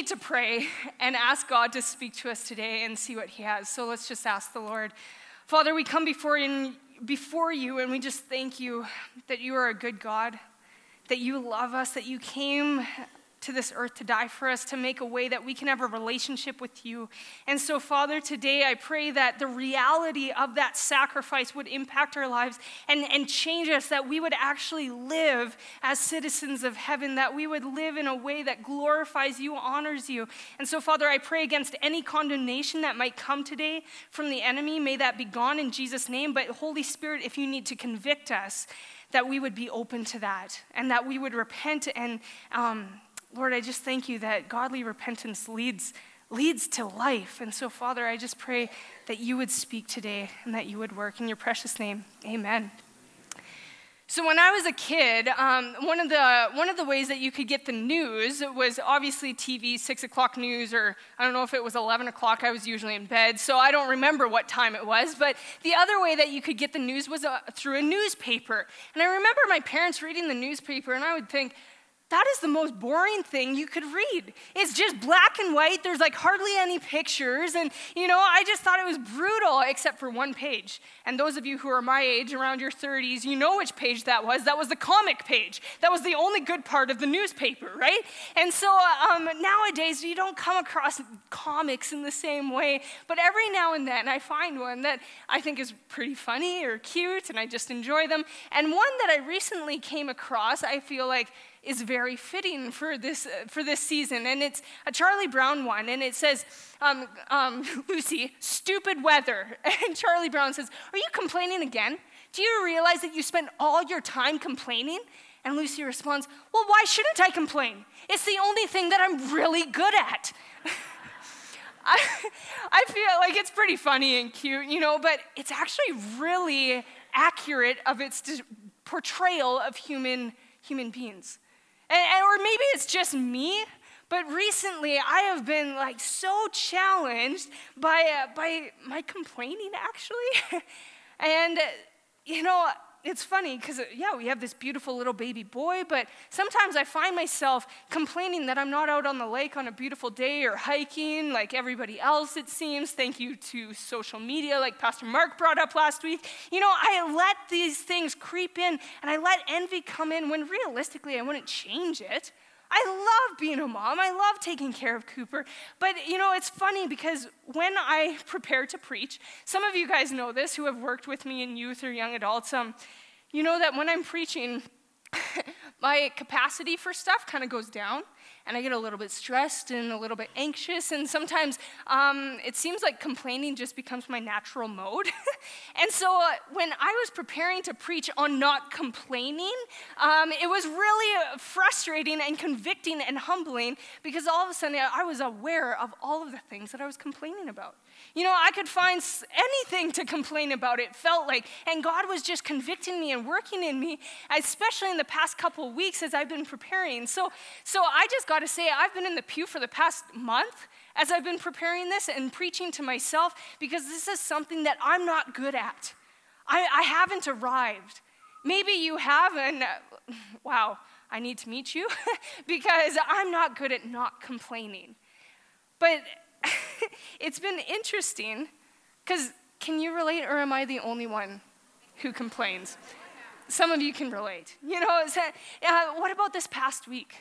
need to pray and ask God to speak to us today and see what He has. So let's just ask the Lord. Father, we come before you, before you and we just thank you that you are a good God, that you love us, that you came to this earth to die for us, to make a way that we can have a relationship with you. And so, Father, today I pray that the reality of that sacrifice would impact our lives and, and change us, that we would actually live as citizens of heaven, that we would live in a way that glorifies you, honors you. And so, Father, I pray against any condemnation that might come today from the enemy. May that be gone in Jesus' name. But, Holy Spirit, if you need to convict us, that we would be open to that and that we would repent and um, Lord, I just thank you that godly repentance leads, leads to life. And so, Father, I just pray that you would speak today and that you would work in your precious name. Amen. So when I was a kid, um, one, of the, one of the ways that you could get the news was obviously TV, 6 o'clock news, or I don't know if it was 11 o'clock, I was usually in bed, so I don't remember what time it was. But the other way that you could get the news was uh, through a newspaper. And I remember my parents reading the newspaper, and I would think, that is the most boring thing you could read. It's just black and white. There's like hardly any pictures. And, you know, I just thought it was brutal, except for one page. And those of you who are my age, around your 30s, you know which page that was. That was the comic page. That was the only good part of the newspaper, right? And so um, nowadays, you don't come across comics in the same way. But every now and then, I find one that I think is pretty funny or cute, and I just enjoy them. And one that I recently came across, I feel like, is very fitting for this, uh, for this season. And it's a Charlie Brown one. And it says, um, um, Lucy, stupid weather. And Charlie Brown says, Are you complaining again? Do you realize that you spend all your time complaining? And Lucy responds, Well, why shouldn't I complain? It's the only thing that I'm really good at. I, I feel like it's pretty funny and cute, you know, but it's actually really accurate of its portrayal of human, human beings. And, or maybe it's just me, but recently I have been like so challenged by, uh, by my complaining, actually. and, uh, you know, it's funny because, uh, yeah, we have this beautiful little baby boy, but sometimes I find myself complaining that I'm not out on the lake on a beautiful day or hiking like everybody else, it seems. Thank you to social media, like Pastor Mark brought up last week. You know, I let these things creep in and I let envy come in when realistically I wouldn't change it. I love being a mom. I love taking care of Cooper. But you know, it's funny because when I prepare to preach, some of you guys know this who have worked with me in youth or young adults. Um, you know that when I'm preaching, my capacity for stuff kind of goes down and I get a little bit stressed and a little bit anxious. And sometimes um, it seems like complaining just becomes my natural mode. and so uh, when I was preparing to preach on not complaining, um, it was really uh, frustrating and convicting and humbling because all of a sudden I was aware of all of the things that I was complaining about. You know, I could find anything to complain about, it felt like. And God was just convicting me and working in me, especially in the past couple weeks as I've been preparing. So, so I just got to say, I've been in the pew for the past month as I've been preparing this and preaching to myself because this is something that I'm not good at. I, I haven't arrived. Maybe you have, and uh, wow, I need to meet you because I'm not good at not complaining. But it's been interesting because can you relate or am I the only one who complains? Some of you can relate. You know, uh, what about this past week?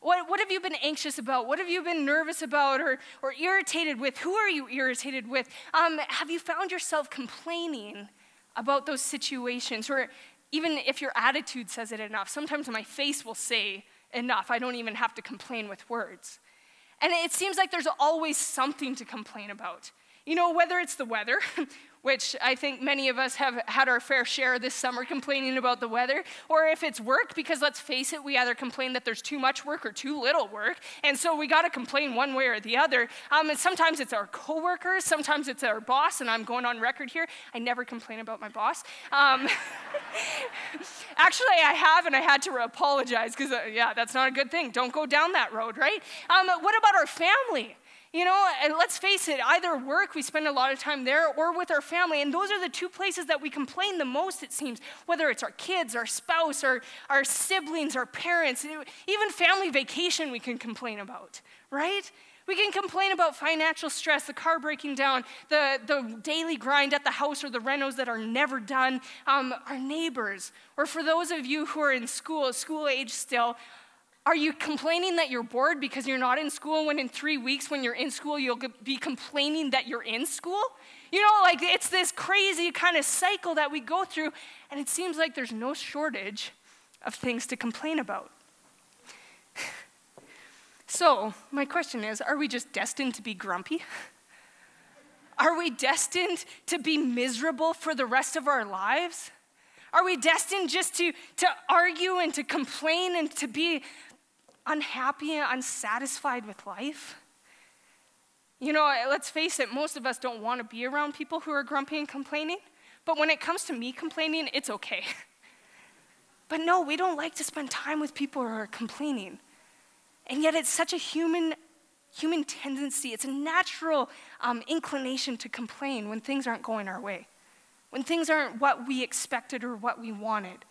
What, what have you been anxious about? What have you been nervous about or, or irritated with? Who are you irritated with? Um, have you found yourself complaining about those situations? Or even if your attitude says it enough, sometimes my face will say enough. I don't even have to complain with words. And it seems like there's always something to complain about. You know, whether it's the weather, which I think many of us have had our fair share this summer complaining about the weather, or if it's work, because let's face it, we either complain that there's too much work or too little work, and so we got to complain one way or the other. Um, and sometimes it's our coworkers, sometimes it's our boss, and I'm going on record here. I never complain about my boss. Um, actually, I have, and I had to apologize because, uh, yeah, that's not a good thing. Don't go down that road, right? Um, what about our family? You know, and let's face it, either work, we spend a lot of time there, or with our family. And those are the two places that we complain the most, it seems, whether it's our kids, our spouse, or our siblings, our parents, even family vacation we can complain about, right? We can complain about financial stress, the car breaking down, the, the daily grind at the house or the renos that are never done, um, our neighbors. Or for those of you who are in school, school age still, are you complaining that you're bored because you're not in school when in three weeks, when you're in school, you'll be complaining that you're in school? You know, like it's this crazy kind of cycle that we go through, and it seems like there's no shortage of things to complain about. So, my question is are we just destined to be grumpy? Are we destined to be miserable for the rest of our lives? Are we destined just to, to argue and to complain and to be unhappy and unsatisfied with life? You know, let's face it, most of us don't want to be around people who are grumpy and complaining. But when it comes to me complaining, it's okay. But no, we don't like to spend time with people who are complaining. And yet, it's such a human, human tendency. It's a natural um, inclination to complain when things aren't going our way, when things aren't what we expected or what we wanted.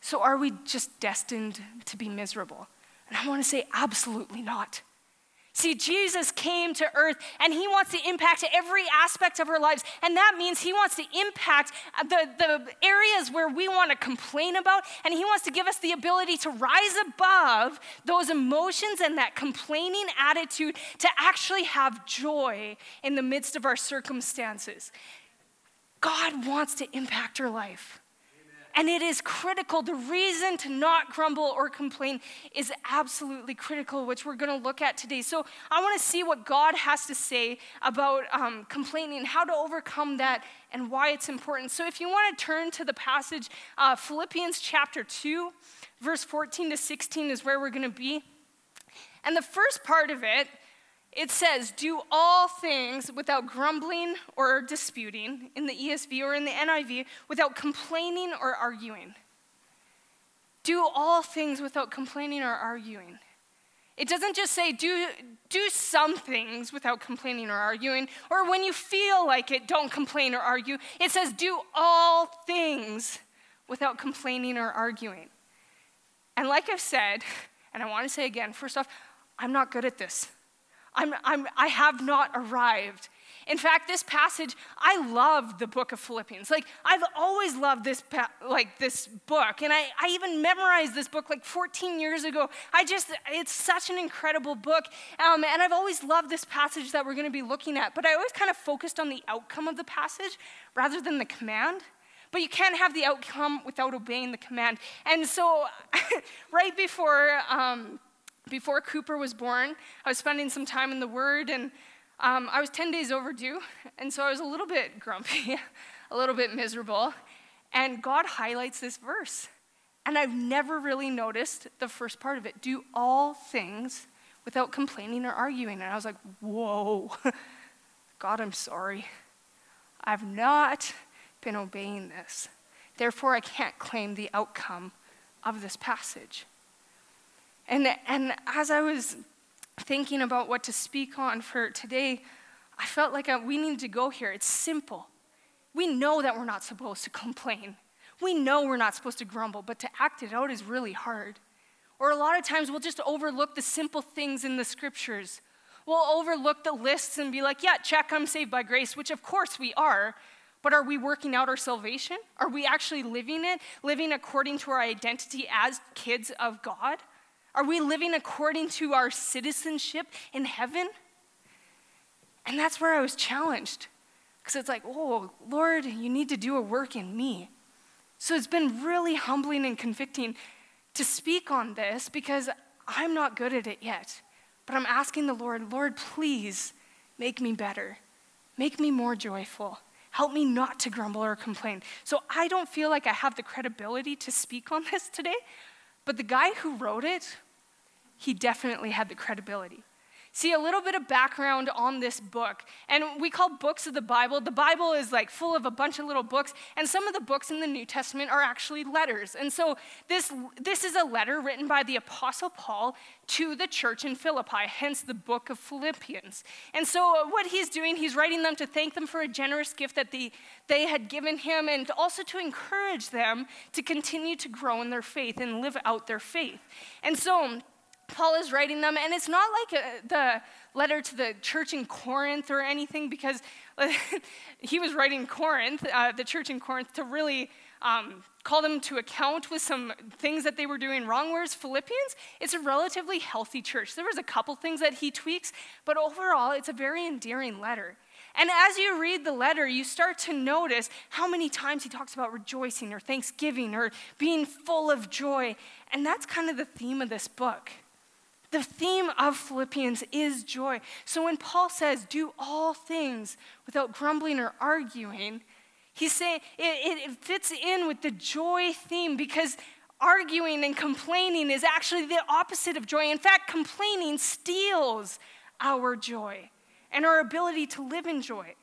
So, are we just destined to be miserable? And I want to say, absolutely not. See, Jesus came to earth and he wants to impact every aspect of our lives. And that means he wants to impact uh, the, the areas where we want to complain about. And he wants to give us the ability to rise above those emotions and that complaining attitude to actually have joy in the midst of our circumstances. God wants to impact our life. And it is critical. The reason to not grumble or complain is absolutely critical, which we're going to look at today. So I want to see what God has to say about um, complaining, how to overcome that, and why it's important. So if you want to turn to the passage, uh, Philippians chapter 2, verse 14 to 16 is where we're going to be. And the first part of it it says, Do all things without grumbling or disputing, in the ESV or in the NIV, without complaining or arguing. Do all things without complaining or arguing. It doesn't just say do, do some things without complaining or arguing, or when you feel like it, don't complain or argue. It says do all things without complaining or arguing. And like I've said, and I want to say again, first off, I'm not good at this. I'm, I'm, I have not arrived. In fact, this passage, I love the book of Philippians. Like, I've always loved this, like, this book. And I, I even memorized this book like 14 years ago. I just, it's such an incredible book. Um, and I've always loved this passage that we're going to be looking at. But I always kind of focused on the outcome of the passage rather than the command. But you can't have the outcome without obeying the command. And so, right before, um, before Cooper was born, I was spending some time in the Word, and um, I was 10 days overdue, and so I was a little bit grumpy, a little bit miserable. And God highlights this verse. And I've never really noticed the first part of it do all things without complaining or arguing. And I was like, whoa, God, I'm sorry. I've not been obeying this. Therefore, I can't claim the outcome of this passage. And, and as I was thinking about what to speak on for today, I felt like uh, we needed to go here. It's simple. We know that we're not supposed to complain. We know we're not supposed to grumble, but to act it out is really hard. Or a lot of times we'll just overlook the simple things in the scriptures. We'll overlook the lists and be like, yeah, check, I'm saved by grace, which of course we are. But are we working out our salvation? Are we actually living it, living according to our identity as kids of God? Are we living according to our citizenship in heaven? And that's where I was challenged. Because it's like, oh, Lord, you need to do a work in me. So it's been really humbling and convicting to speak on this because I'm not good at it yet. But I'm asking the Lord, Lord, please make me better. Make me more joyful. Help me not to grumble or complain. So I don't feel like I have the credibility to speak on this today, but the guy who wrote it he definitely had the credibility. See, a little bit of background on this book. And we call books of the Bible. The Bible is like full of a bunch of little books, and some of the books in the New Testament are actually letters. And so this, this is a letter written by the Apostle Paul to the church in Philippi, hence the book of Philippians. And so what he's doing, he's writing them to thank them for a generous gift that they, they had given him, and also to encourage them to continue to grow in their faith and live out their faith. And so Paul is writing them, and it's not like a, the letter to the church in Corinth or anything, because he was writing Corinth, uh, the church in Corinth, to really um, call them to account with some things that they were doing wrong. Whereas Philippians, it's a relatively healthy church. There was a couple things that he tweaks, but overall, it's a very endearing letter. And as you read the letter, you start to notice how many times he talks about rejoicing or thanksgiving or being full of joy. And that's kind of the theme of this book. The theme of Philippians is joy. So when Paul says, do all things without grumbling or arguing, he's saying it, it, fits in with the joy theme because arguing and complaining is actually the opposite of joy. In fact, complaining steals our joy and our ability to live in joy.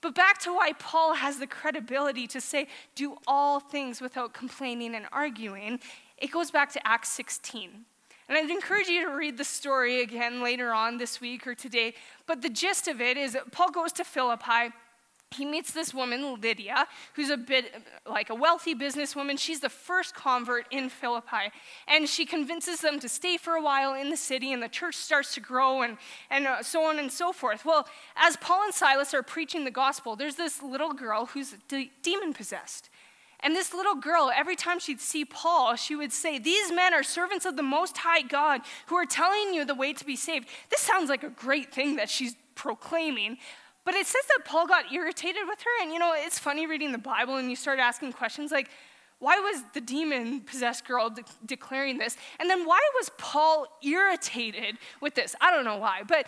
But back to why Paul has the credibility to say, do all things without complaining and arguing, it goes back to Acts 16. And I'd encourage you to read the story again later on this week or today. But the gist of it is that Paul goes to Philippi he meets this woman, Lydia, who's a bit like a wealthy businesswoman. She's the first convert in Philippi. And she convinces them to stay for a while in the city, and the church starts to grow, and, and uh, so on and so forth. Well, as Paul and Silas are preaching the gospel, there's this little girl who's de- demon possessed. And this little girl, every time she'd see Paul, she would say, These men are servants of the Most High God who are telling you the way to be saved. This sounds like a great thing that she's proclaiming. But it says that Paul got irritated with her. And you know, it's funny reading the Bible and you start asking questions like, why was the demon possessed girl de- declaring this? And then why was Paul irritated with this? I don't know why. But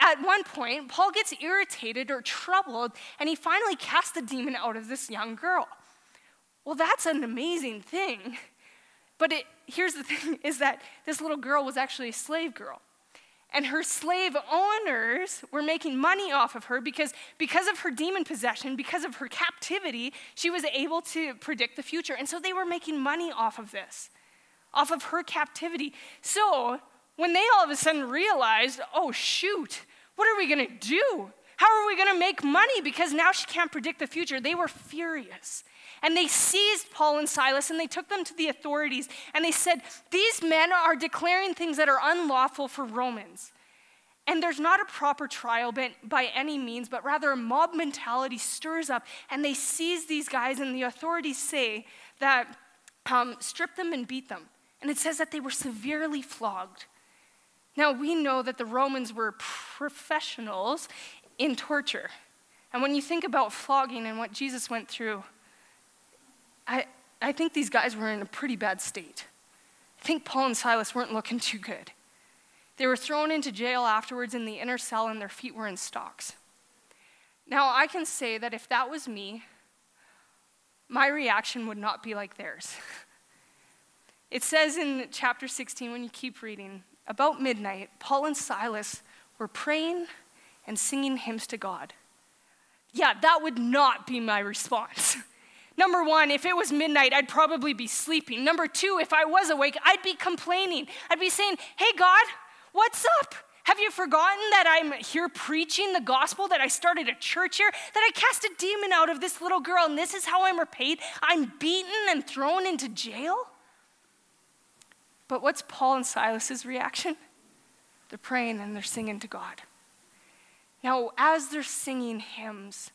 at one point, Paul gets irritated or troubled, and he finally casts the demon out of this young girl. Well, that's an amazing thing. But it, here's the thing is that this little girl was actually a slave girl. And her slave owners were making money off of her because because of her demon possession because of her captivity she was able to predict the future. And so they were making money off of this off of her captivity. So when they all of a sudden realized oh shoot what are we going to do how are we going to make money because now she can't predict the future they were furious and they seized Paul and Silas and they took them to the authorities and they said, These men are declaring things that are unlawful for Romans. And there's not a proper trial by any means, but rather a mob mentality stirs up, and they seize these guys, and the authorities say that um, strip them and beat them. And it says that they were severely flogged. Now, we know that the Romans were professionals in torture. And when you think about flogging and what Jesus went through, I, I think these guys were in a pretty bad state. I think Paul and Silas weren't looking too good. They were thrown into jail afterwards in the inner cell, and their feet were in stocks. Now, I can say that if that was me, my reaction would not be like theirs. It says in chapter 16, when you keep reading, about midnight, Paul and Silas were praying and singing hymns to God. Yeah, that would not be my response. Number one, if it was midnight, I'd probably be sleeping. Number two, if I was awake, I'd be complaining. I'd be saying, Hey, God, what's up? Have you forgotten that I'm here preaching the gospel, that I started a church here, that I cast a demon out of this little girl, and this is how I'm repaid? I'm beaten and thrown into jail? But what's Paul and Silas's reaction? They're praying and they're singing to God. Now, as they're singing hymns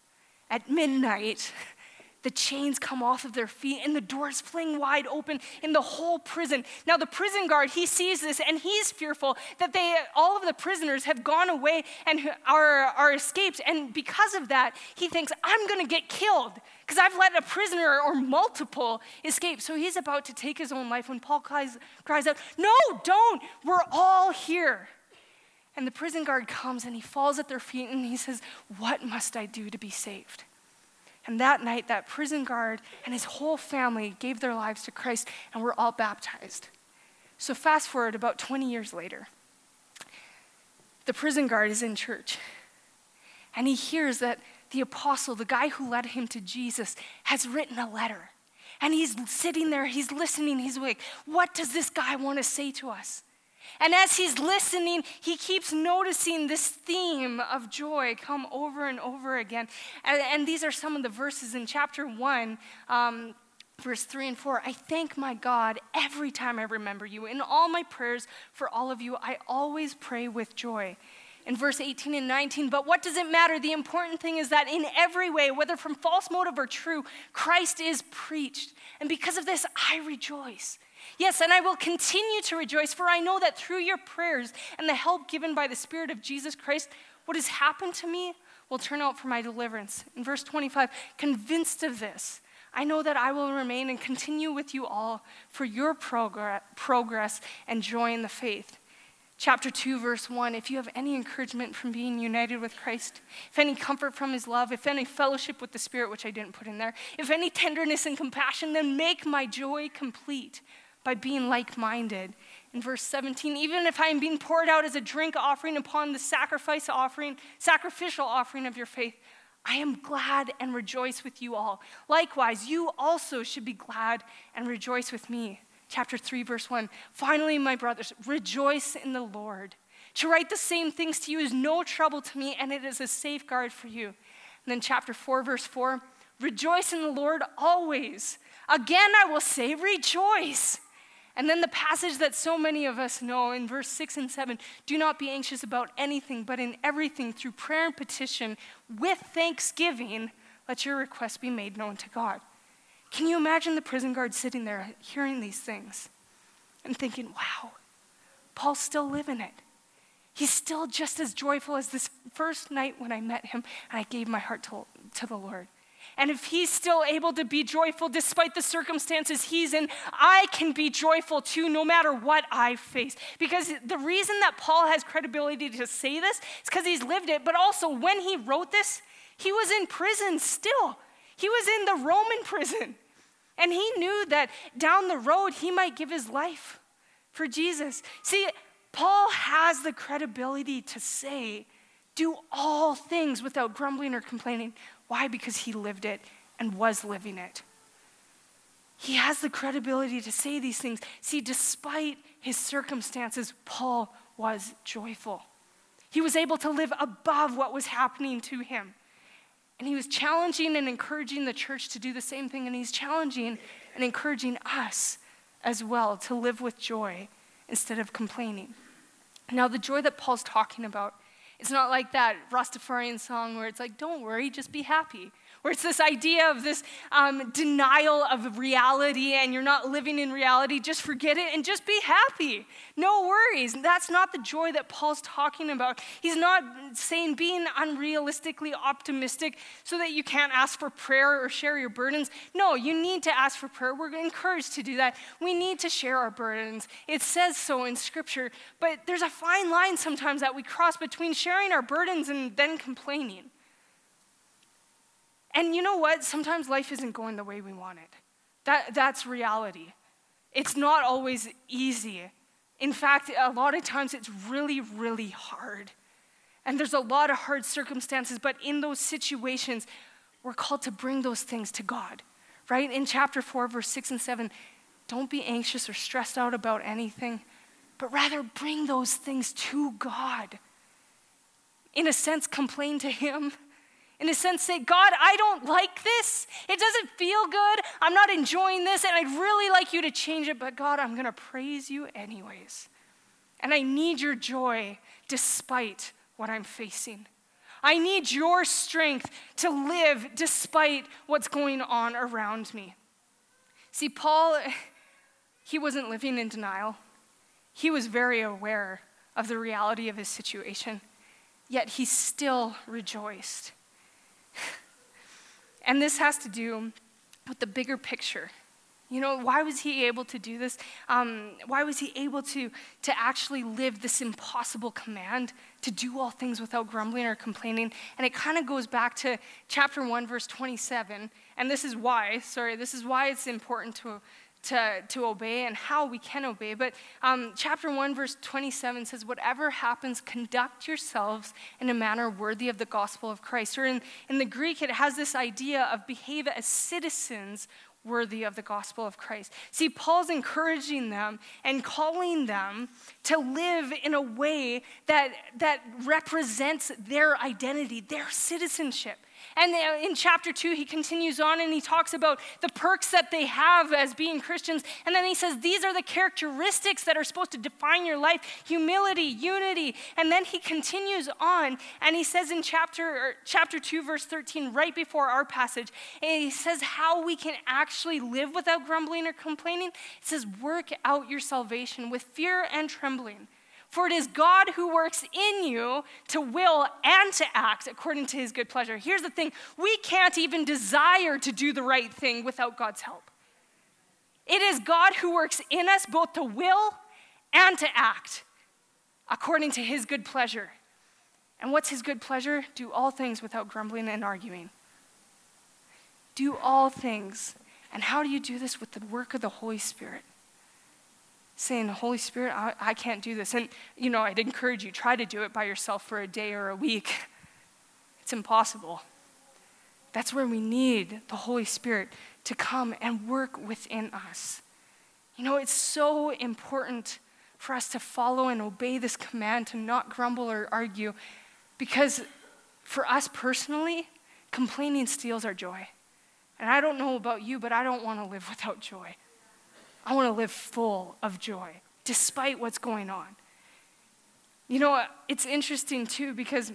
at midnight, the chains come off of their feet and the doors fling wide open in the whole prison. Now, the prison guard, he sees this and he's fearful that they, all of the prisoners have gone away and are, are escaped. And because of that, he thinks, I'm going to get killed because I've let a prisoner or multiple escape. So he's about to take his own life when Paul cries, cries out, No, don't. We're all here. And the prison guard comes and he falls at their feet and he says, What must I do to be saved? And that night, that prison guard and his whole family gave their lives to Christ and were all baptized. So, fast forward about 20 years later, the prison guard is in church and he hears that the apostle, the guy who led him to Jesus, has written a letter. And he's sitting there, he's listening, he's like, What does this guy want to say to us? And as he's listening, he keeps noticing this theme of joy come over and over again. And, and these are some of the verses in chapter one. Um, verse 3 and 4 I thank my God every time I remember you. In all my prayers for all of you, I always pray with joy. In verse 18 and 19, but what does it matter? The important thing is that in every way, whether from false motive or true, Christ is preached. And because of this, I rejoice. Yes, and I will continue to rejoice, for I know that through your prayers and the help given by the Spirit of Jesus Christ, what has happened to me will turn out for my deliverance. In verse 25, convinced of this, I know that I will remain and continue with you all for your progress and joy in the faith. Chapter 2, verse 1 If you have any encouragement from being united with Christ, if any comfort from his love, if any fellowship with the Spirit, which I didn't put in there, if any tenderness and compassion, then make my joy complete by being like minded. In verse 17, even if I am being poured out as a drink offering upon the sacrifice offering, sacrificial offering of your faith, I am glad and rejoice with you all. Likewise, you also should be glad and rejoice with me. Chapter 3, verse 1. Finally, my brothers, rejoice in the Lord. To write the same things to you is no trouble to me, and it is a safeguard for you. And then, chapter 4, verse 4. Rejoice in the Lord always. Again, I will say, rejoice. And then the passage that so many of us know in verse 6 and 7 do not be anxious about anything, but in everything, through prayer and petition, with thanksgiving, let your requests be made known to God. Can you imagine the prison guard sitting there hearing these things and thinking, wow, Paul's still living it? He's still just as joyful as this first night when I met him and I gave my heart to, to the Lord. And if he's still able to be joyful despite the circumstances he's in, I can be joyful too, no matter what I face. Because the reason that Paul has credibility to say this is because he's lived it, but also when he wrote this, he was in prison still. He was in the Roman prison. And he knew that down the road he might give his life for Jesus. See, Paul has the credibility to say, do all things without grumbling or complaining. Why? Because he lived it and was living it. He has the credibility to say these things. See, despite his circumstances, Paul was joyful. He was able to live above what was happening to him. And he was challenging and encouraging the church to do the same thing. And he's challenging and encouraging us as well to live with joy instead of complaining. Now, the joy that Paul's talking about it's not like that Rastafarian song where it's like, don't worry, just be happy where it's this idea of this um, denial of reality and you're not living in reality. Just forget it and just be happy. No worries. That's not the joy that Paul's talking about. He's not saying being unrealistically optimistic so that you can't ask for prayer or share your burdens. No, you need to ask for prayer. We're encouraged to do that. We need to share our burdens. It says so in Scripture, but there's a fine line sometimes that we cross between sharing our burdens and then complaining. And you know what? Sometimes life isn't going the way we want it. That, that's reality. It's not always easy. In fact, a lot of times it's really, really hard. And there's a lot of hard circumstances, but in those situations, we're called to bring those things to God, right? In chapter 4, verse 6 and 7, don't be anxious or stressed out about anything, but rather bring those things to God. In a sense, complain to Him in a sense, say, God, I don't like this. It doesn't feel good. I'm not enjoying this, and I'd really like you to change it, but God, I'm going to praise you anyways. And I need your joy despite what I'm facing. I need your strength to live despite what's going on around me. See, Paul, he wasn't living in denial. He was very aware of the reality of his situation, yet he still rejoiced. And this has to do with the bigger picture. You know, why was he able to do this? Um, why was he able to, to actually live this impossible command to do all things without grumbling or complaining? And it kind of goes back to chapter 1, verse 27. And this is why, sorry, this is why it's important to, to, to obey and how we can obey. But um, chapter 1, verse 27 says, Whatever happens, conduct yourselves in a manner worthy of the gospel of Christ. Or in, in the Greek, it has this idea of behave as citizens worthy of the gospel of Christ. See, Paul's encouraging them and calling them to live in a way that, that represents their identity, their citizenship. And in chapter two, he continues on and he talks about the perks that they have as being Christians. And then he says, These are the characteristics that are supposed to define your life humility, unity. And then he continues on and he says in chapter, chapter 2, verse 13, right before our passage, eh, he says how we can actually live without grumbling or complaining. It says, Work out your salvation with fear and trembling. For it is God who works in you to will and to act according to his good pleasure. Here's the thing we can't even desire to do the right thing without God's help. It is God who works in us both to will and to act according to his good pleasure. And what's his good pleasure? Do all things without grumbling and arguing. Do all things. And how do you do this? With the work of the Holy Spirit saying, Holy Spirit, I, I, can't do this. And, you know, I'd encourage you, try to do it by yourself for a day or a week. It's impossible. That's where we need the Holy Spirit to come and work within us. You know, it's so important for us to follow and obey this command to not grumble or argue because for us personally, complaining steals our joy. And I don't know about you, but I don't want to live without joy. I want to live full of joy despite what's going on. You know, it's interesting too because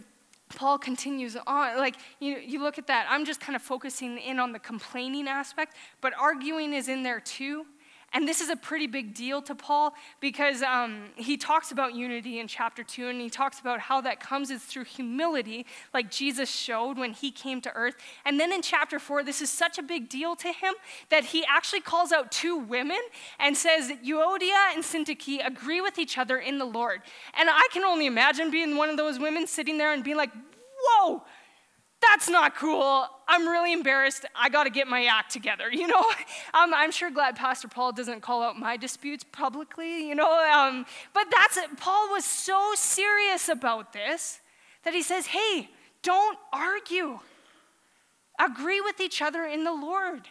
Paul continues on. Like, you, you look at that, I'm just kind of focusing in on the complaining aspect, but arguing is in there too. And this is a pretty big deal to Paul because um, he talks about unity in chapter 2, and he talks about how that comes is through humility, like Jesus showed when he came to earth. And then in chapter 4, this is such a big deal to him that he actually calls out two women and says, that Euodia and Syntyche agree with each other in the Lord. And I can only imagine being one of those women sitting there and being like, whoa, that's not cool. I'm really embarrassed. I got to get my act together, you know? Um, I'm sure glad Pastor Paul doesn't call out my disputes publicly, you know? Um, but that's it. Paul was so serious about this that he says, hey, don't argue. Agree with each other in the Lord.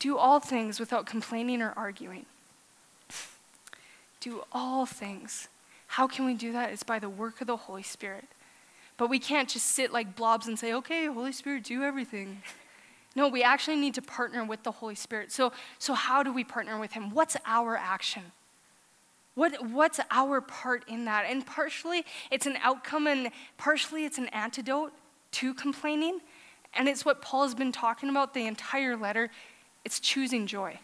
Do all things without complaining or arguing. Do all things. How can we do that? It's by the work of the Holy Spirit. But we can't just sit like blobs and say, okay, Holy Spirit, do everything. No, we actually need to partner with the Holy Spirit. So, so how do we partner with Him? What's our action? What, what's our part in that? And partially it's an outcome, and partially it's an antidote to complaining. And it's what Paul's been talking about the entire letter it's choosing joy.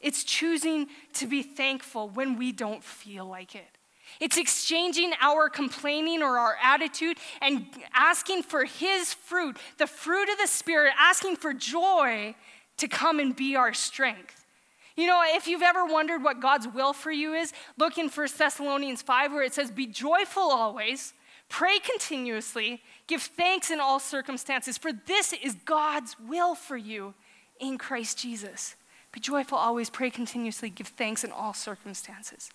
It's choosing to be thankful when we don't feel like it. It's exchanging our complaining or our attitude and asking for His fruit, the fruit of the Spirit, asking for joy to come and be our strength. You know, if you've ever wondered what God's will for you is, look in 1 Thessalonians 5 where it says, Be joyful always, pray continuously, give thanks in all circumstances, for this is God's will for you in Christ Jesus. Be joyful always, pray continuously, give thanks in all circumstances.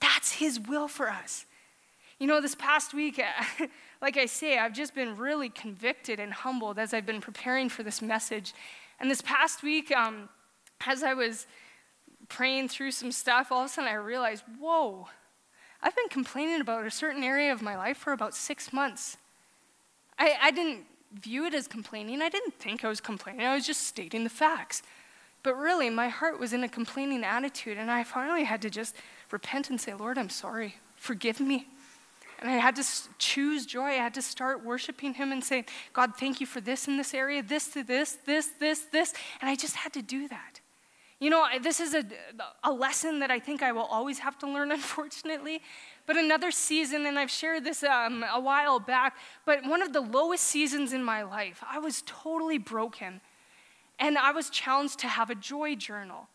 That's His will for us. You know, this past week, like I say, I've just been really convicted and humbled as I've been preparing for this message. And this past week, um, as I was praying through some stuff, all of a sudden I realized, whoa, I've been complaining about a certain area of my life for about six months. I, I didn't view it as complaining. I didn't think I was complaining. I was just stating the facts. But really, my heart was in a complaining attitude, and I finally had to just repent and say, Lord, I'm sorry. Forgive me. And I had to choose joy. I had to start worshiping Him and say, God, thank you for this in this area, this to this, this, this, this. And I just had to do that. You know, this is a, a lesson that I think I will always have to learn, unfortunately. But another season, and I've shared this um, a while back, but one of the lowest seasons in my life, I was totally broken. And I was challenged to have a joy journal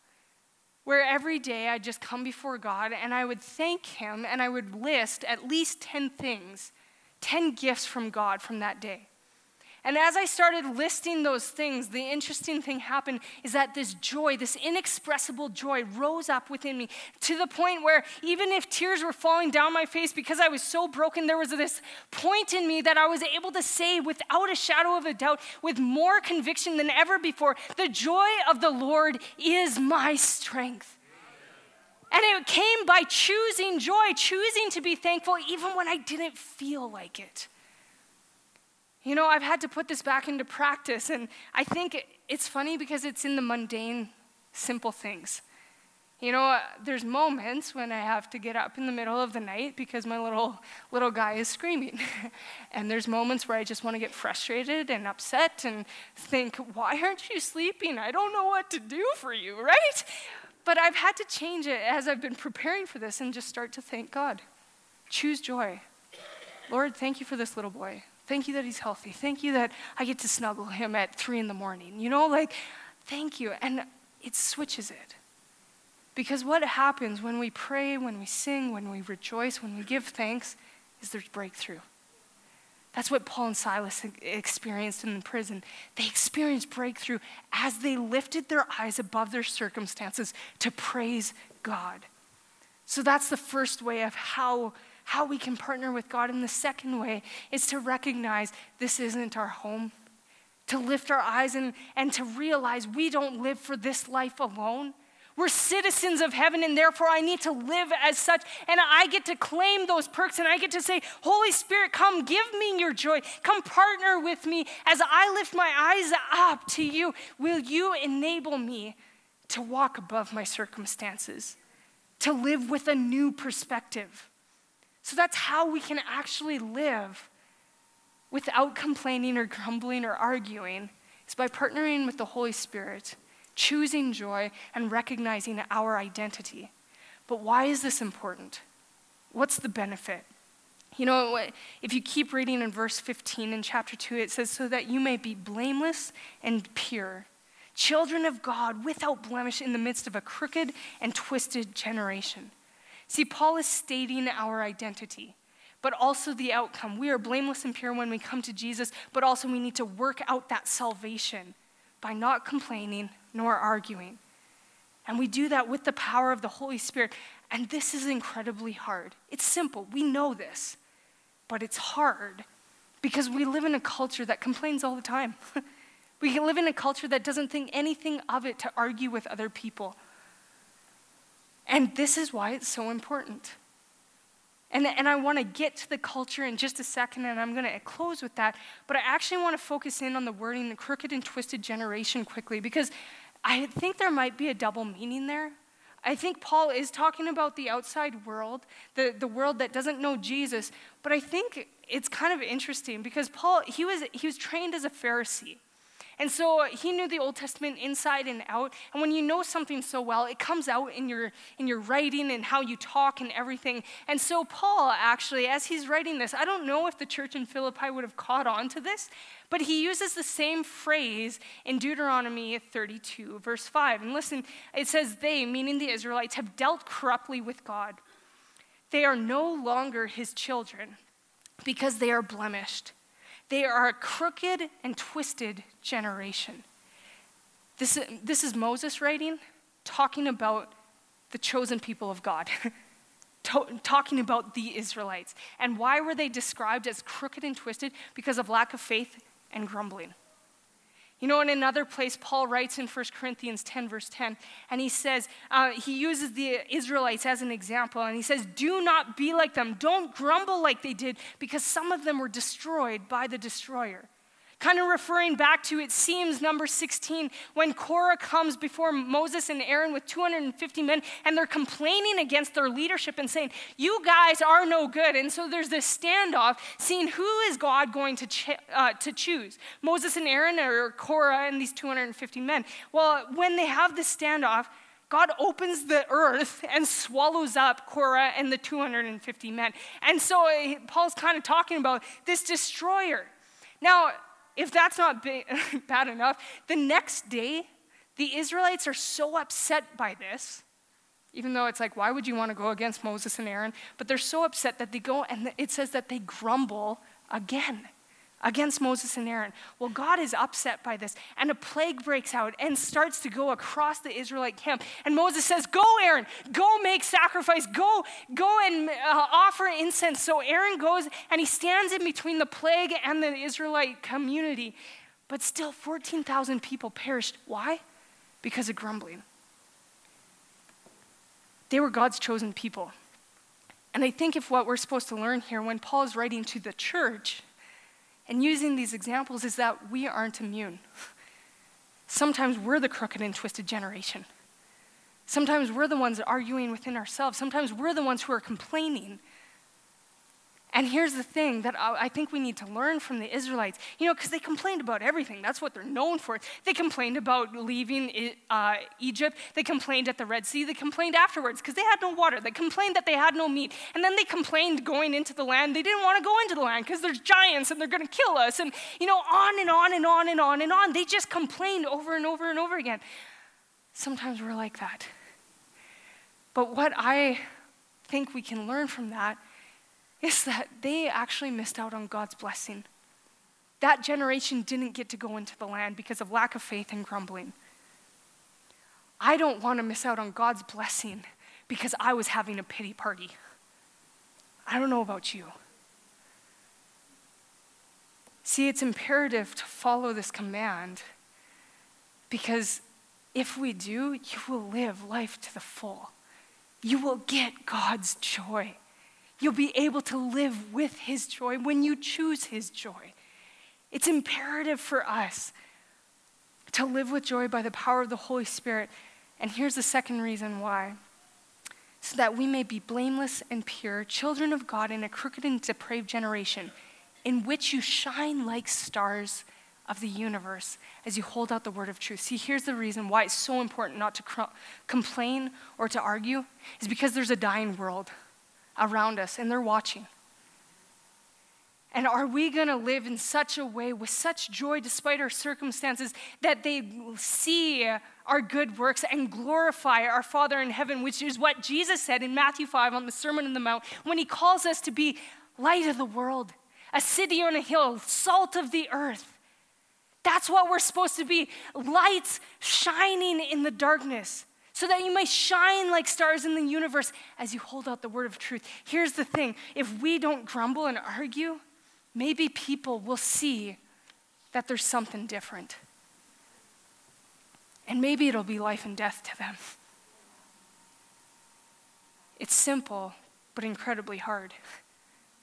where every day I'd just come before God and I would thank Him and I would list at least 10 things, 10 gifts from God from that day. And as I started listing those things, the interesting thing happened is that this joy, this inexpressible joy, rose up within me to the point where even if tears were falling down my face because I was so broken, there was this point in me that I was able to say without a shadow of a doubt, with more conviction than ever before, the joy of the Lord is my strength. And it came by choosing joy, choosing to be thankful even when I didn't feel like it. You know, I've had to put this back into practice, and I think it's funny because it's in the mundane, simple things. You know, uh, there's moments when I have to get up in the middle of the night because my little little guy is screaming. and there's moments where I just want to get frustrated and upset and think, "Why aren't you sleeping? I don't know what to do for you," right? But I've had to change it as I've been preparing for this and just start to thank God. Choose joy. Lord, thank you for this little boy. Thank you that he's healthy. Thank you that I get to snuggle him at three in the morning. You know, like, thank you. And it switches it. Because what happens when we pray, when we sing, when we rejoice, when we give thanks, is there's breakthrough. That's what Paul and Silas experienced in the prison. They experienced breakthrough as they lifted their eyes above their circumstances to praise God. So that's the first way of how, how we can partner with God. And the second way is to recognize this isn't our home, to lift our eyes and, and to realize we don't live for this life alone. We're citizens of heaven, and therefore I need to live as such. And I get to claim those perks, and I get to say, Holy Spirit, come give me your joy. Come partner with me as I lift my eyes up to you. Will you enable me to walk above my circumstances, to live with a new perspective? So that's how we can actually live without complaining or grumbling or arguing, is by partnering with the Holy Spirit choosing joy, and recognizing our identity. But why is this important? What's the benefit? You know, if you keep reading in verse 15 in chapter 2, it says, So that you may be blameless and pure, children of God without blemish in the midst of a crooked and twisted generation. See, Paul is stating our identity, but also the outcome. We are blameless and pure when we come to Jesus, but also we need to work out that salvation by not complaining nor arguing. And we do that with the power of the Holy Spirit. And this is incredibly hard. It's simple, we know this, but it's hard because we live in a culture that complains all the time. we live in a culture that doesn't think anything of it to argue with other people. And this is why it's so important. And, and I want to get to the culture in just a second, and I'm going to close with that. But I actually want to focus in on the wording, the crooked and twisted generation, quickly, because I think there might be a double meaning there. I think Paul is talking about the outside world, the, the world that doesn't know Jesus, but I think it's kind of interesting because Paul, he was, he was trained as a Pharisee. And so he knew the Old Testament inside and out. And when you know something so well, it comes out in your, in your writing and how you talk and everything. And so Paul, actually, as he's writing this, I don't know if the church in Philippi would have caught on to this, but he uses the same phrase in Deuteronomy 32, verse 5. And listen, it says, They, meaning the Israelites, have dealt corruptly with God. They are no longer his children because they are blemished. They are a crooked and twisted generation. This, this is Moses writing, talking about the chosen people of God, talking about the Israelites. And why were they described as crooked and twisted? Because of lack of faith and grumbling. You know, in another place, Paul writes in 1 Corinthians 10, verse 10, and he says, uh, he uses the Israelites as an example, and he says, Do not be like them. Don't grumble like they did, because some of them were destroyed by the destroyer. Kind of referring back to, it seems, number 16, when Korah comes before Moses and Aaron with 250 men, and they're complaining against their leadership and saying, You guys are no good. And so there's this standoff, seeing who is God going to, ch- uh, to choose Moses and Aaron or Korah and these 250 men. Well, when they have this standoff, God opens the earth and swallows up Korah and the 250 men. And so uh, Paul's kind of talking about this destroyer. Now, if that's not bad enough, the next day, the Israelites are so upset by this, even though it's like, why would you want to go against Moses and Aaron? But they're so upset that they go, and it says that they grumble again against Moses and Aaron. Well, God is upset by this, and a plague breaks out and starts to go across the Israelite camp. And Moses says, Go, Aaron, go make sacrifice, go, go and uh, offer incense. So Aaron goes and he stands in between the plague and the Israelite community. But still, 14,000 people perished. Why? Because of grumbling. They were God's chosen people. And I think if what we're supposed to learn here when Paul is writing to the church, and using these examples is that we aren't immune. Sometimes we're the crooked and twisted generation. Sometimes we're the ones arguing within ourselves. Sometimes we're the ones who are complaining. And here's the thing that I think we need to learn from the Israelites, you know, because they complained about everything. That's what they're known for. They complained about leaving uh, Egypt. They complained at the Red Sea. They complained afterwards because they had no water. They complained that they had no meat. And then they complained going into the land. They didn't want to go into the land because there's giants and they're going to kill us. And, you know, on and on and on and on and on. They just complained over and over and over again. Sometimes we're like that. But what I think we can learn from that is that they actually missed out on God's blessing. That generation didn't get to go into the land because of lack of faith and grumbling. I don't want to miss out on God's blessing because I was having a pity party. I don't know about you. See, it's imperative to follow this command because if we do, you will live life to the full. You will get God's joy. You'll be able to live with His joy when you choose His joy. It's imperative for us to live with joy by the power of the Holy Spirit. And here's the second reason why so that we may be blameless and pure, children of God in a crooked and depraved generation, in which you shine like stars of the universe as you hold out the word of truth. See, here's the reason why it's so important not to cr- complain or to argue, is because there's a dying world around us and they're watching. And are we going to live in such a way with such joy despite our circumstances that they see our good works and glorify our Father in heaven, which is what Jesus said in Matthew 5 on the Sermon on the Mount when he calls us to be light of the world, a city on a hill, salt of the earth. That's what we're supposed to be lights shining in the darkness so that you may shine like stars in the universe as you hold out the word of truth. Here's the thing if we don't grumble and argue, maybe people will see that there's something different. And maybe it'll be life and death to them. It's simple, but incredibly hard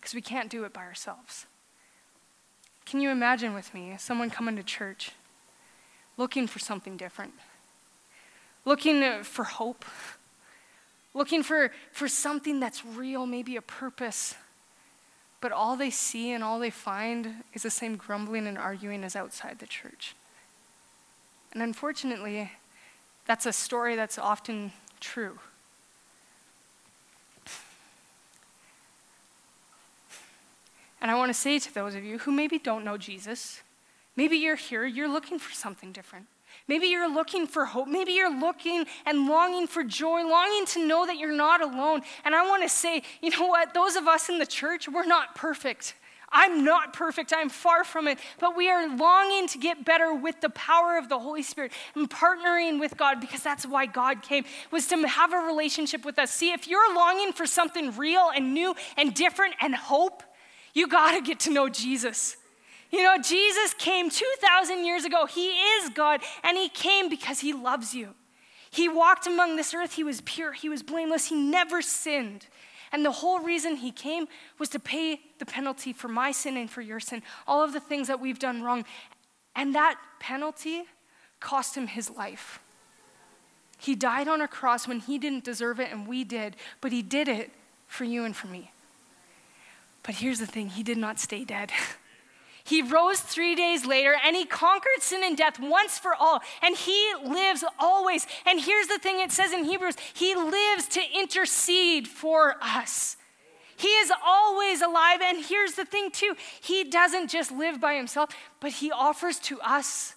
because we can't do it by ourselves. Can you imagine with me someone coming to church looking for something different? Looking for hope, looking for, for something that's real, maybe a purpose. But all they see and all they find is the same grumbling and arguing as outside the church. And unfortunately, that's a story that's often true. And I want to say to those of you who maybe don't know Jesus, maybe you're here, you're looking for something different. Maybe you're looking for hope. Maybe you're looking and longing for joy, longing to know that you're not alone. And I want to say, you know what? Those of us in the church, we're not perfect. I'm not perfect. I'm far from it. But we are longing to get better with the power of the Holy Spirit and partnering with God because that's why God came, was to have a relationship with us. See, if you're longing for something real and new and different and hope, you got to get to know Jesus. You know, Jesus came 2,000 years ago. He is God, and He came because He loves you. He walked among this earth. He was pure. He was blameless. He never sinned. And the whole reason He came was to pay the penalty for my sin and for your sin, all of the things that we've done wrong. And that penalty cost Him His life. He died on a cross when He didn't deserve it, and we did, but He did it for you and for me. But here's the thing He did not stay dead. He rose three days later and he conquered sin and death once for all. And he lives always. And here's the thing it says in Hebrews He lives to intercede for us. He is always alive. And here's the thing, too He doesn't just live by himself, but He offers to us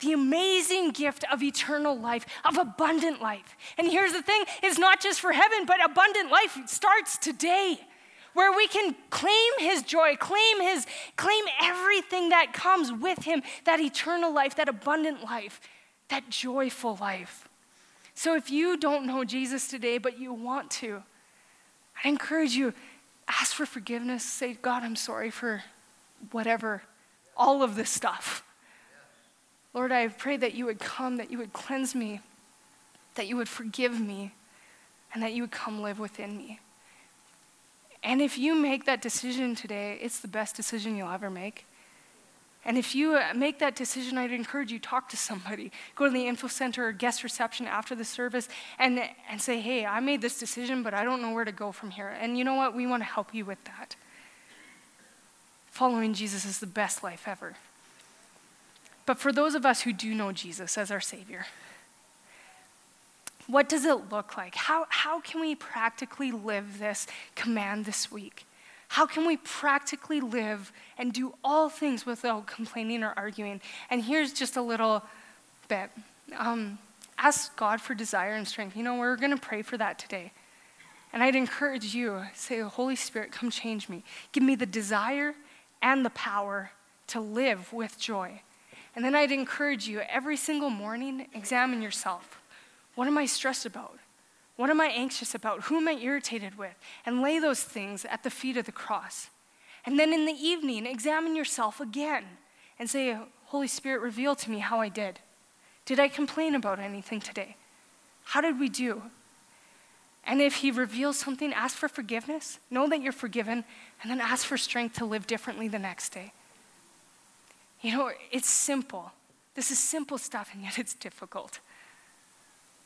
the amazing gift of eternal life, of abundant life. And here's the thing it's not just for heaven, but abundant life starts today where we can claim his joy, claim his claim everything that comes with him, that eternal life, that abundant life, that joyful life. So if you don't know Jesus today but you want to, I encourage you ask for forgiveness, say God, I'm sorry for whatever all of this stuff. Lord, I pray that you would come, that you would cleanse me, that you would forgive me, and that you would come live within me. And if you make that decision today, it's the best decision you'll ever make. And if you uh, make that decision, I'd encourage you talk to somebody. Go to the info center or guest reception after the service and, and say, hey, I made this decision, but I don't know where to go from here. And you know what? We want to help you with that. Following Jesus is the best life ever. But for those of us who do know Jesus as our Savior, what does it look like? How, how can we practically live this command this week? How can we practically live and do all things without complaining or arguing? And here's just a little bit. Um, ask God for desire and strength. You know, we're going to pray for that today. And I'd encourage you, say, Holy Spirit, come change me. Give me the desire and the power to live with joy. And then I'd encourage you, every single morning, examine yourself. What am I stressed about? What am I anxious about? Who am I irritated with? And lay those things at the feet of the cross. And then in the evening, examine yourself again and say, Holy Spirit, reveal to me how I did. Did I complain about anything today? How did we do? And if He reveals something, ask for forgiveness. Know that you're forgiven, and then ask for strength to live differently the next day. You know, it's simple. This is simple stuff, and yet it's difficult.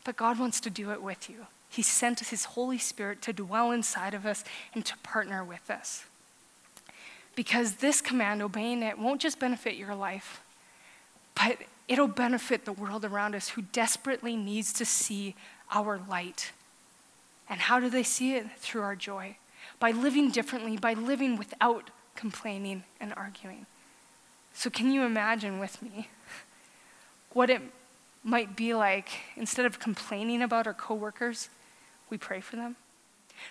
But God wants to do it with you. He sent his Holy Spirit to dwell inside of us and to partner with us. Because this command, obeying it, won't just benefit your life, but it'll benefit the world around us who desperately needs to see our light. And how do they see it? Through our joy. By living differently, by living without complaining and arguing. So, can you imagine with me what it might be like instead of complaining about our coworkers, we pray for them.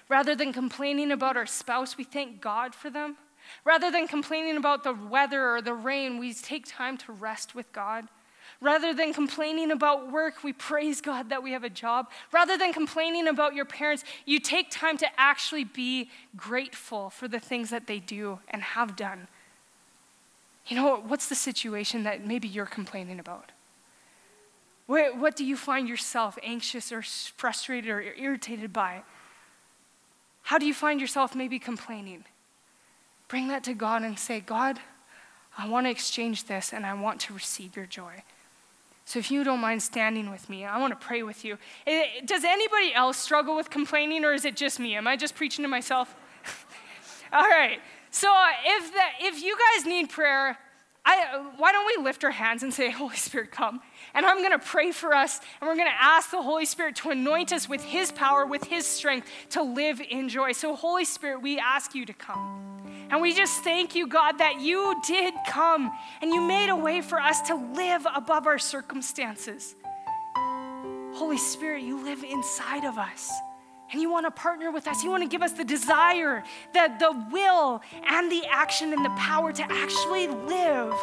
Rather than complaining about our spouse, we thank God for them. Rather than complaining about the weather or the rain, we take time to rest with God. Rather than complaining about work, we praise God that we have a job. Rather than complaining about your parents, you take time to actually be grateful for the things that they do and have done. You know, what's the situation that maybe you're complaining about? What, what do you find yourself anxious or frustrated or irritated by? How do you find yourself maybe complaining? Bring that to God and say, God, I want to exchange this and I want to receive your joy. So if you don't mind standing with me, I want to pray with you. Does anybody else struggle with complaining or is it just me? Am I just preaching to myself? All right. So if, the, if you guys need prayer, I, why don't we lift our hands and say, Holy Spirit, come? And I'm going to pray for us, and we're going to ask the Holy Spirit to anoint us with His power, with His strength to live in joy. So, Holy Spirit, we ask you to come. And we just thank you, God, that you did come and you made a way for us to live above our circumstances. Holy Spirit, you live inside of us. And you want to partner with us. You want to give us the desire, the, the will, and the action and the power to actually live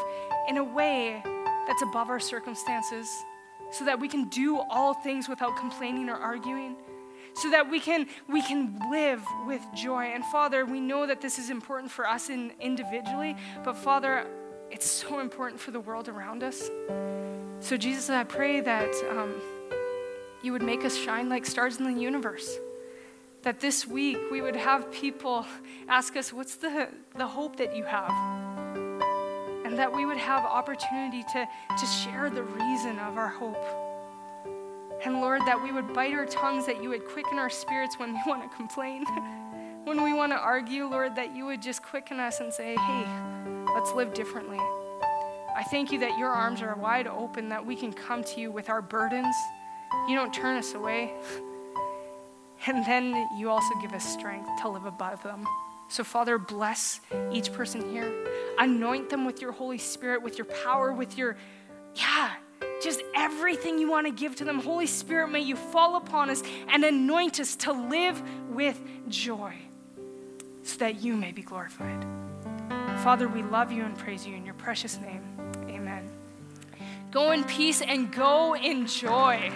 in a way that's above our circumstances so that we can do all things without complaining or arguing so that we can we can live with joy and father we know that this is important for us in, individually but father it's so important for the world around us so jesus i pray that um, you would make us shine like stars in the universe that this week we would have people ask us, What's the, the hope that you have? And that we would have opportunity to, to share the reason of our hope. And Lord, that we would bite our tongues, that you would quicken our spirits when we want to complain, when we want to argue, Lord, that you would just quicken us and say, Hey, let's live differently. I thank you that your arms are wide open, that we can come to you with our burdens. You don't turn us away. And then you also give us strength to live above them. So, Father, bless each person here. Anoint them with your Holy Spirit, with your power, with your, yeah, just everything you want to give to them. Holy Spirit, may you fall upon us and anoint us to live with joy so that you may be glorified. Father, we love you and praise you in your precious name. Amen. Go in peace and go in joy.